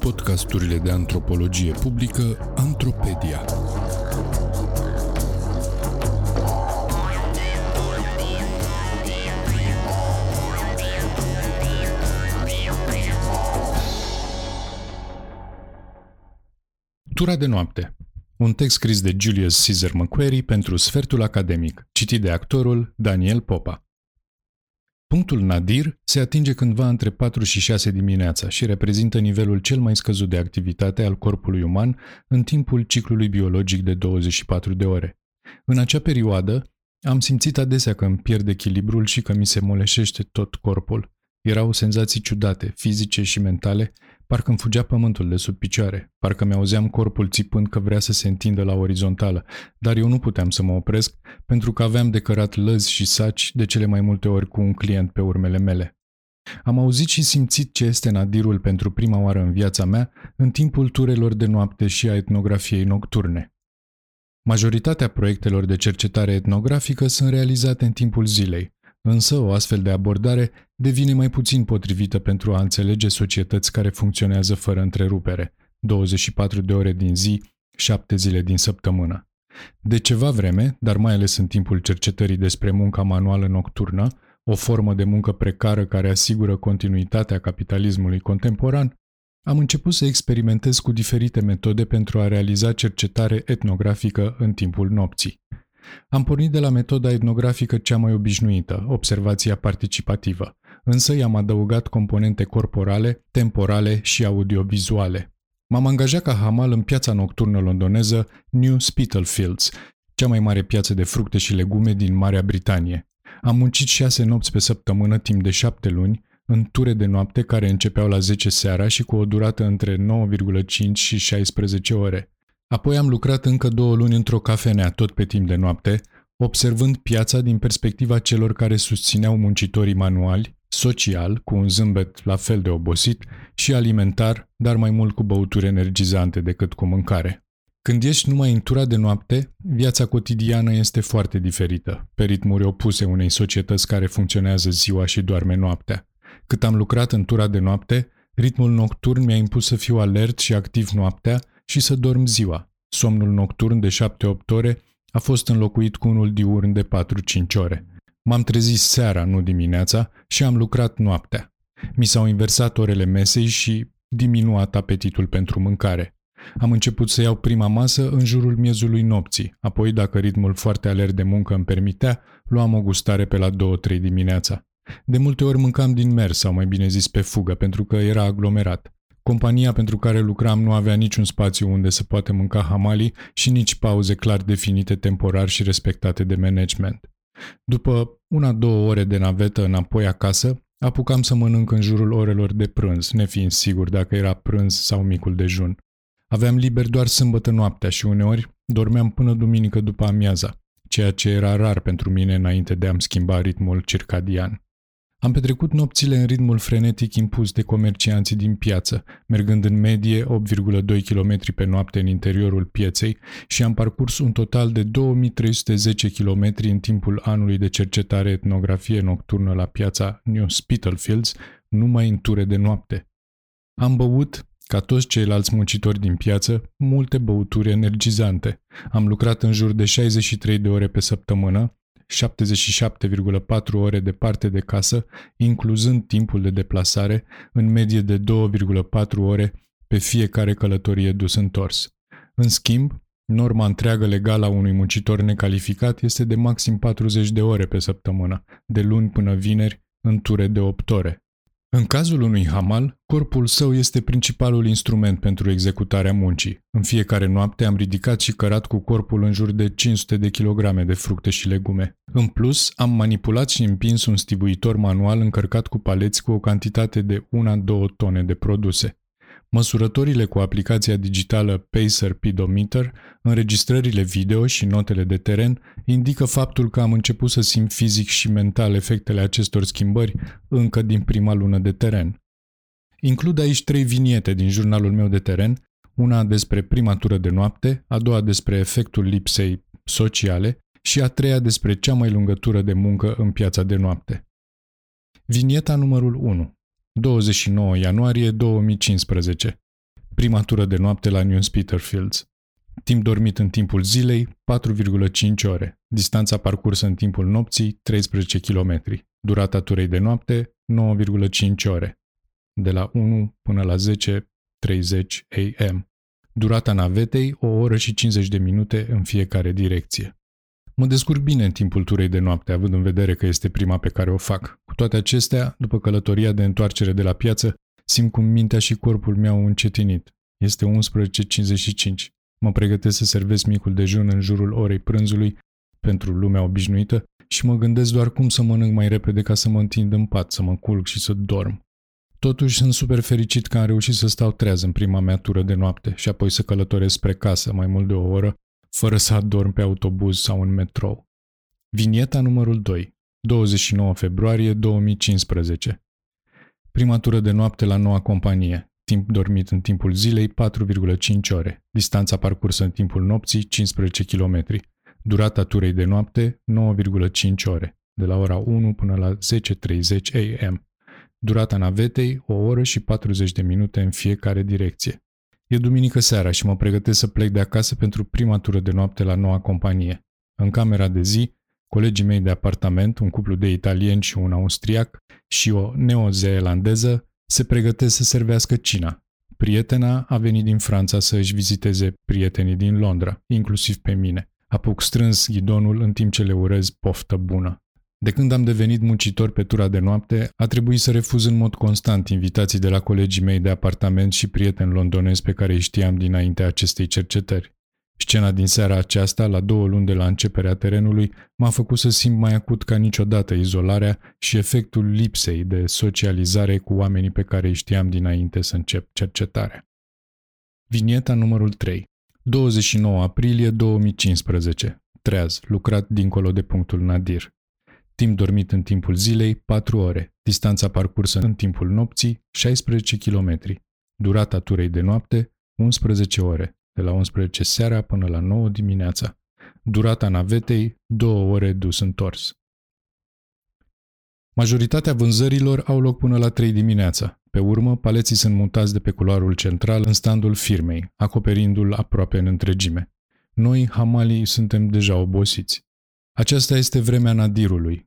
Podcasturile de antropologie publică Antropedia. Tura de noapte. Un text scris de Julius Caesar McQuarrie pentru Sfertul Academic, citit de actorul Daniel Popa. Punctul nadir se atinge cândva între 4 și 6 dimineața și reprezintă nivelul cel mai scăzut de activitate al corpului uman în timpul ciclului biologic de 24 de ore. În acea perioadă, am simțit adesea că îmi pierd echilibrul și că mi se moleșește tot corpul. Erau senzații ciudate, fizice și mentale, Parcă îmi fugea pământul de sub picioare, parcă mi-auzeam corpul țipând că vrea să se întindă la orizontală, dar eu nu puteam să mă opresc pentru că aveam de cărat lăzi și saci de cele mai multe ori cu un client pe urmele mele. Am auzit și simțit ce este nadirul pentru prima oară în viața mea în timpul turelor de noapte și a etnografiei nocturne. Majoritatea proiectelor de cercetare etnografică sunt realizate în timpul zilei, Însă o astfel de abordare devine mai puțin potrivită pentru a înțelege societăți care funcționează fără întrerupere, 24 de ore din zi, 7 zile din săptămână. De ceva vreme, dar mai ales în timpul cercetării despre munca manuală nocturnă, o formă de muncă precară care asigură continuitatea capitalismului contemporan, am început să experimentez cu diferite metode pentru a realiza cercetare etnografică în timpul nopții. Am pornit de la metoda etnografică cea mai obișnuită, observația participativă, însă i-am adăugat componente corporale, temporale și audiovizuale. M-am angajat ca hamal în piața nocturnă londoneză New Spitalfields, cea mai mare piață de fructe și legume din Marea Britanie. Am muncit șase nopți pe săptămână timp de șapte luni, în ture de noapte care începeau la 10 seara și cu o durată între 9,5 și 16 ore. Apoi am lucrat încă două luni într-o cafenea, tot pe timp de noapte, observând piața din perspectiva celor care susțineau muncitorii manuali, social, cu un zâmbet la fel de obosit, și alimentar, dar mai mult cu băuturi energizante decât cu mâncare. Când ești numai în tura de noapte, viața cotidiană este foarte diferită, pe ritmuri opuse unei societăți care funcționează ziua și doarme noaptea. Cât am lucrat în tura de noapte, ritmul nocturn mi-a impus să fiu alert și activ noaptea și să dorm ziua. Somnul nocturn de 7-8 ore a fost înlocuit cu unul diurn de 4-5 ore. M-am trezit seara, nu dimineața, și am lucrat noaptea. Mi s-au inversat orele mesei și diminuat apetitul pentru mâncare. Am început să iau prima masă în jurul miezului nopții, apoi, dacă ritmul foarte alert de muncă îmi permitea, luam o gustare pe la 2-3 dimineața. De multe ori mâncam din mers, sau mai bine zis pe fugă, pentru că era aglomerat. Compania pentru care lucram nu avea niciun spațiu unde să poată mânca hamali și nici pauze clar definite temporar și respectate de management. După una-două ore de navetă înapoi acasă, apucam să mănânc în jurul orelor de prânz, nefiind sigur dacă era prânz sau micul dejun. Aveam liber doar sâmbătă noaptea și uneori dormeam până duminică după amiaza, ceea ce era rar pentru mine înainte de a-mi schimba ritmul circadian. Am petrecut nopțile în ritmul frenetic impus de comercianții din piață, mergând în medie 8,2 km pe noapte în interiorul pieței și am parcurs un total de 2310 km în timpul anului de cercetare etnografie nocturnă la piața New Spitalfields, numai în ture de noapte. Am băut, ca toți ceilalți muncitori din piață, multe băuturi energizante. Am lucrat în jur de 63 de ore pe săptămână, 77,4 ore departe de casă, incluzând timpul de deplasare, în medie de 2,4 ore pe fiecare călătorie dus întors. În schimb, norma întreagă legală a unui muncitor necalificat este de maxim 40 de ore pe săptămână, de luni până vineri, în ture de 8 ore. În cazul unui hamal, corpul său este principalul instrument pentru executarea muncii. În fiecare noapte am ridicat și cărat cu corpul în jur de 500 de kilograme de fructe și legume. În plus, am manipulat și împins un stibuitor manual încărcat cu paleți cu o cantitate de 1-2 tone de produse. Măsurătorile cu aplicația digitală Pacer Pedometer, înregistrările video și notele de teren indică faptul că am început să simt fizic și mental efectele acestor schimbări încă din prima lună de teren. Includ aici trei viniete din jurnalul meu de teren, una despre prima tură de noapte, a doua despre efectul lipsei sociale și a treia despre cea mai lungă tură de muncă în piața de noapte. Vinieta numărul 1. 29 ianuarie 2015. Prima tură de noapte la New Peterfields. Timp dormit în timpul zilei, 4,5 ore. Distanța parcursă în timpul nopții, 13 km. Durata turei de noapte, 9,5 ore. De la 1 până la 10.30 am. Durata navetei, o oră și 50 de minute în fiecare direcție. Mă descurc bine în timpul turei de noapte, având în vedere că este prima pe care o fac. Cu toate acestea, după călătoria de întoarcere de la piață, simt cum mintea și corpul mi-au încetinit. Este 11.55. Mă pregătesc să servesc micul dejun în jurul orei prânzului pentru lumea obișnuită și mă gândesc doar cum să mănânc mai repede ca să mă întind în pat, să mă culc și să dorm. Totuși sunt super fericit că am reușit să stau treaz în prima mea tură de noapte și apoi să călătoresc spre casă mai mult de o oră, fără să adorm pe autobuz sau în metrou. Vinieta numărul 2, 29 februarie 2015. Prima tură de noapte la noua companie. Timp dormit în timpul zilei 4,5 ore. Distanța parcursă în timpul nopții 15 km. Durata turei de noapte 9,5 ore. De la ora 1 până la 10.30 am. Durata navetei o oră și 40 de minute în fiecare direcție. E duminică seara și mă pregătesc să plec de acasă pentru prima tură de noapte la noua companie. În camera de zi, colegii mei de apartament, un cuplu de italieni și un austriac și o neozeelandeză, se pregătesc să servească cina. Prietena a venit din Franța să își viziteze prietenii din Londra, inclusiv pe mine. Apuc strâns ghidonul în timp ce le urez poftă bună. De când am devenit muncitor pe tura de noapte, a trebuit să refuz în mod constant invitații de la colegii mei de apartament și prieteni londonezi pe care îi știam dinaintea acestei cercetări. Scena din seara aceasta, la două luni de la începerea terenului, m-a făcut să simt mai acut ca niciodată izolarea și efectul lipsei de socializare cu oamenii pe care îi știam dinainte să încep cercetarea. Vinieta numărul 3 29 aprilie 2015 Treaz, lucrat dincolo de punctul Nadir. Timp dormit în timpul zilei, 4 ore. Distanța parcursă în timpul nopții, 16 km. Durata turei de noapte, 11 ore de la 11 seara până la 9 dimineața. Durata navetei, 2 ore dus întors. Majoritatea vânzărilor au loc până la 3 dimineața. Pe urmă, paleții sunt mutați de pe culoarul central în standul firmei, acoperindu-l aproape în întregime. Noi, hamalii, suntem deja obosiți. Aceasta este vremea nadirului,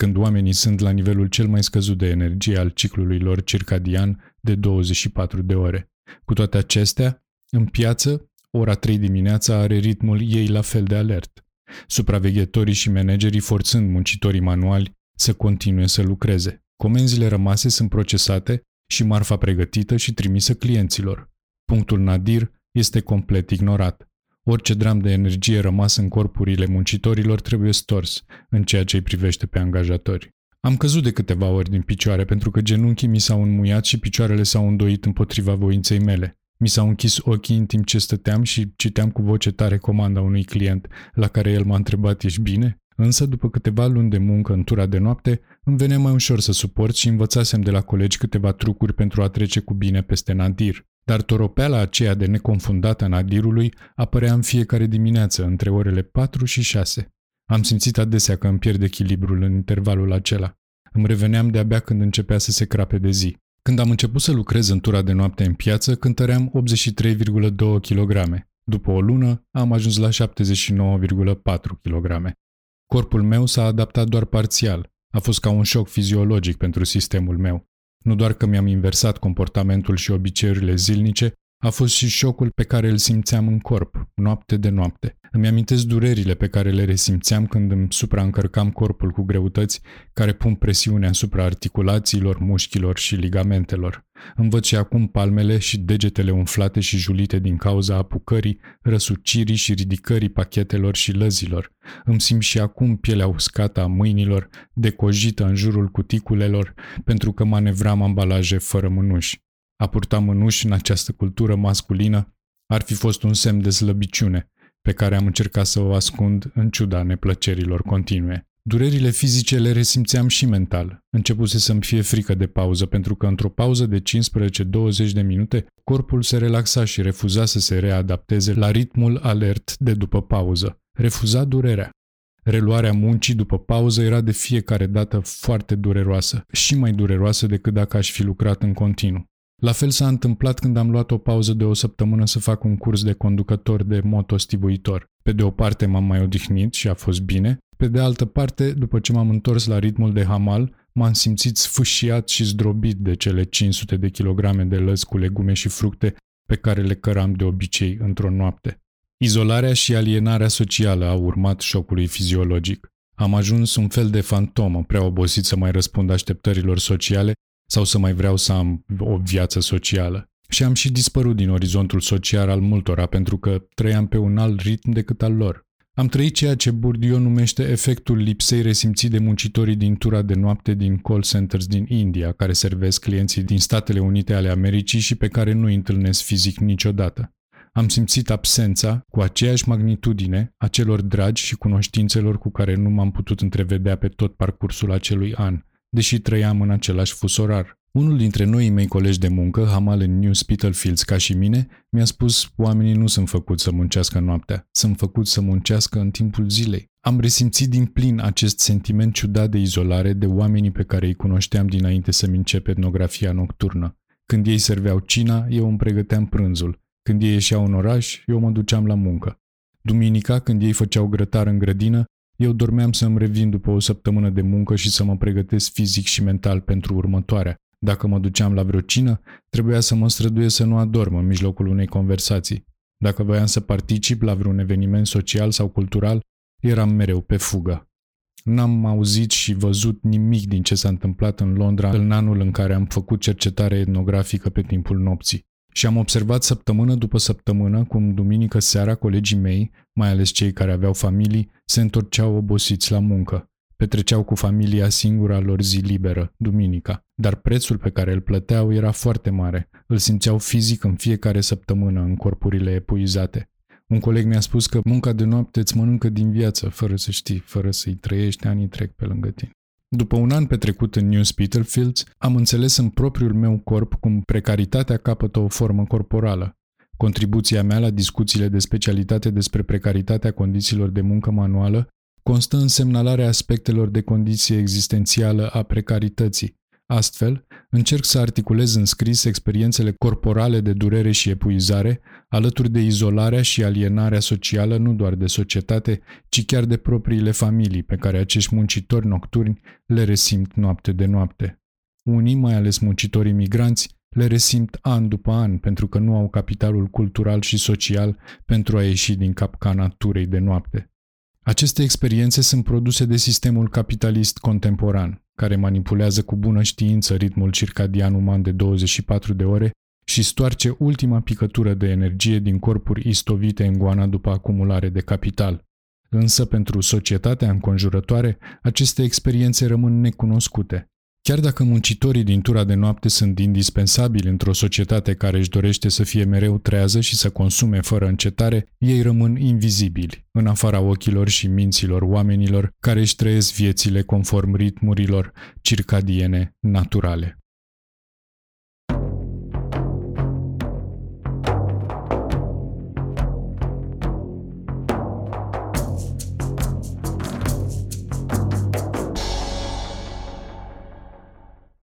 când oamenii sunt la nivelul cel mai scăzut de energie al ciclului lor circadian de 24 de ore. Cu toate acestea, în piață, ora 3 dimineața are ritmul ei la fel de alert. Supraveghetorii și managerii forțând muncitorii manuali să continue să lucreze. Comenzile rămase sunt procesate și marfa pregătită și trimisă clienților. Punctul nadir este complet ignorat. Orice dram de energie rămas în corpurile muncitorilor trebuie stors în ceea ce îi privește pe angajatori. Am căzut de câteva ori din picioare pentru că genunchii mi s-au înmuiat și picioarele s-au îndoit împotriva voinței mele. Mi s-au închis ochii în timp ce stăteam și citeam cu voce tare comanda unui client, la care el m-a întrebat, ești bine? Însă, după câteva luni de muncă în tura de noapte, îmi venea mai ușor să suport și învățasem de la colegi câteva trucuri pentru a trece cu bine peste nadir. Dar toropeala aceea de neconfundată a nadirului apărea în fiecare dimineață, între orele 4 și 6. Am simțit adesea că îmi pierd echilibrul în intervalul acela. Îmi reveneam de-abia când începea să se crape de zi. Când am început să lucrez în tura de noapte în piață, cântăream 83,2 kg. După o lună, am ajuns la 79,4 kg. Corpul meu s-a adaptat doar parțial. A fost ca un șoc fiziologic pentru sistemul meu. Nu doar că mi-am inversat comportamentul și obiceiurile zilnice, a fost și șocul pe care îl simțeam în corp, noapte de noapte. Îmi amintesc durerile pe care le resimțeam când îmi supraîncărcam corpul cu greutăți care pun presiune asupra articulațiilor, mușchilor și ligamentelor. Învăț și acum palmele și degetele umflate și julite din cauza apucării, răsucirii și ridicării pachetelor și lăzilor. Îmi simt și acum pielea uscată a mâinilor, decojită în jurul cuticulelor, pentru că manevram ambalaje fără mânuși. A purta mânuși în această cultură masculină ar fi fost un semn de slăbiciune, pe care am încercat să o ascund în ciuda neplăcerilor continue. Durerile fizice le resimțeam și mental. Începuse să-mi fie frică de pauză, pentru că într-o pauză de 15-20 de minute, corpul se relaxa și refuza să se readapteze la ritmul alert de după pauză. Refuza durerea. Reluarea muncii după pauză era de fiecare dată foarte dureroasă și mai dureroasă decât dacă aș fi lucrat în continuu. La fel s-a întâmplat când am luat o pauză de o săptămână să fac un curs de conducător de motostivuitor. Pe de o parte m-am mai odihnit și a fost bine, pe de altă parte, după ce m-am întors la ritmul de hamal, m-am simțit sfâșiat și zdrobit de cele 500 de kilograme de lăzi cu legume și fructe pe care le căram de obicei într-o noapte. Izolarea și alienarea socială au urmat șocului fiziologic. Am ajuns un fel de fantomă, prea obosit să mai răspund așteptărilor sociale sau să mai vreau să am o viață socială. Și am și dispărut din orizontul social al multora pentru că trăiam pe un alt ritm decât al lor. Am trăit ceea ce Bourdieu numește efectul lipsei resimțit de muncitorii din tura de noapte din call centers din India, care servesc clienții din Statele Unite ale Americii și pe care nu îi întâlnesc fizic niciodată. Am simțit absența, cu aceeași magnitudine, a celor dragi și cunoștințelor cu care nu m-am putut întrevedea pe tot parcursul acelui an, deși trăiam în același fus orar. Unul dintre noii mei colegi de muncă, Hamal în New Spitalfields ca și mine, mi-a spus oamenii nu sunt făcuți să muncească noaptea, sunt făcuți să muncească în timpul zilei. Am resimțit din plin acest sentiment ciudat de izolare de oamenii pe care îi cunoșteam dinainte să-mi încep etnografia nocturnă. Când ei serveau cina, eu îmi pregăteam prânzul. Când ei ieșeau în oraș, eu mă duceam la muncă. Duminica, când ei făceau grătar în grădină, eu dormeam să-mi revin după o săptămână de muncă și să mă pregătesc fizic și mental pentru următoarea. Dacă mă duceam la vreo cină, trebuia să mă străduiesc să nu adorm în mijlocul unei conversații. Dacă voiam să particip la vreun eveniment social sau cultural, eram mereu pe fugă. N-am auzit și văzut nimic din ce s-a întâmplat în Londra în anul în care am făcut cercetare etnografică pe timpul nopții. Și am observat săptămână după săptămână cum duminică seara colegii mei, mai ales cei care aveau familii, se întorceau obosiți la muncă. Petreceau cu familia singura lor zi liberă, duminica, dar prețul pe care îl plăteau era foarte mare. Îl simțeau fizic în fiecare săptămână în corpurile epuizate. Un coleg mi-a spus că munca de noapte îți mănâncă din viață, fără să știi, fără să-i trăiești, anii trec pe lângă tine. După un an petrecut în New Spitalfields, am înțeles în propriul meu corp cum precaritatea capătă o formă corporală. Contribuția mea la discuțiile de specialitate despre precaritatea condițiilor de muncă manuală constă în semnalarea aspectelor de condiție existențială a precarității. Astfel, încerc să articulez în scris experiențele corporale de durere și epuizare, alături de izolarea și alienarea socială nu doar de societate, ci chiar de propriile familii pe care acești muncitori nocturni le resimt noapte de noapte. Unii, mai ales muncitorii migranți, le resimt an după an pentru că nu au capitalul cultural și social pentru a ieși din capcana turei de noapte. Aceste experiențe sunt produse de sistemul capitalist contemporan, care manipulează cu bună știință ritmul circadian uman de 24 de ore și stoarce ultima picătură de energie din corpuri istovite în goana după acumulare de capital. Însă pentru societatea înconjurătoare, aceste experiențe rămân necunoscute. Chiar dacă muncitorii din tura de noapte sunt indispensabili într-o societate care își dorește să fie mereu trează și să consume fără încetare, ei rămân invizibili, în afara ochilor și minților oamenilor care își trăiesc viețile conform ritmurilor circadiene naturale.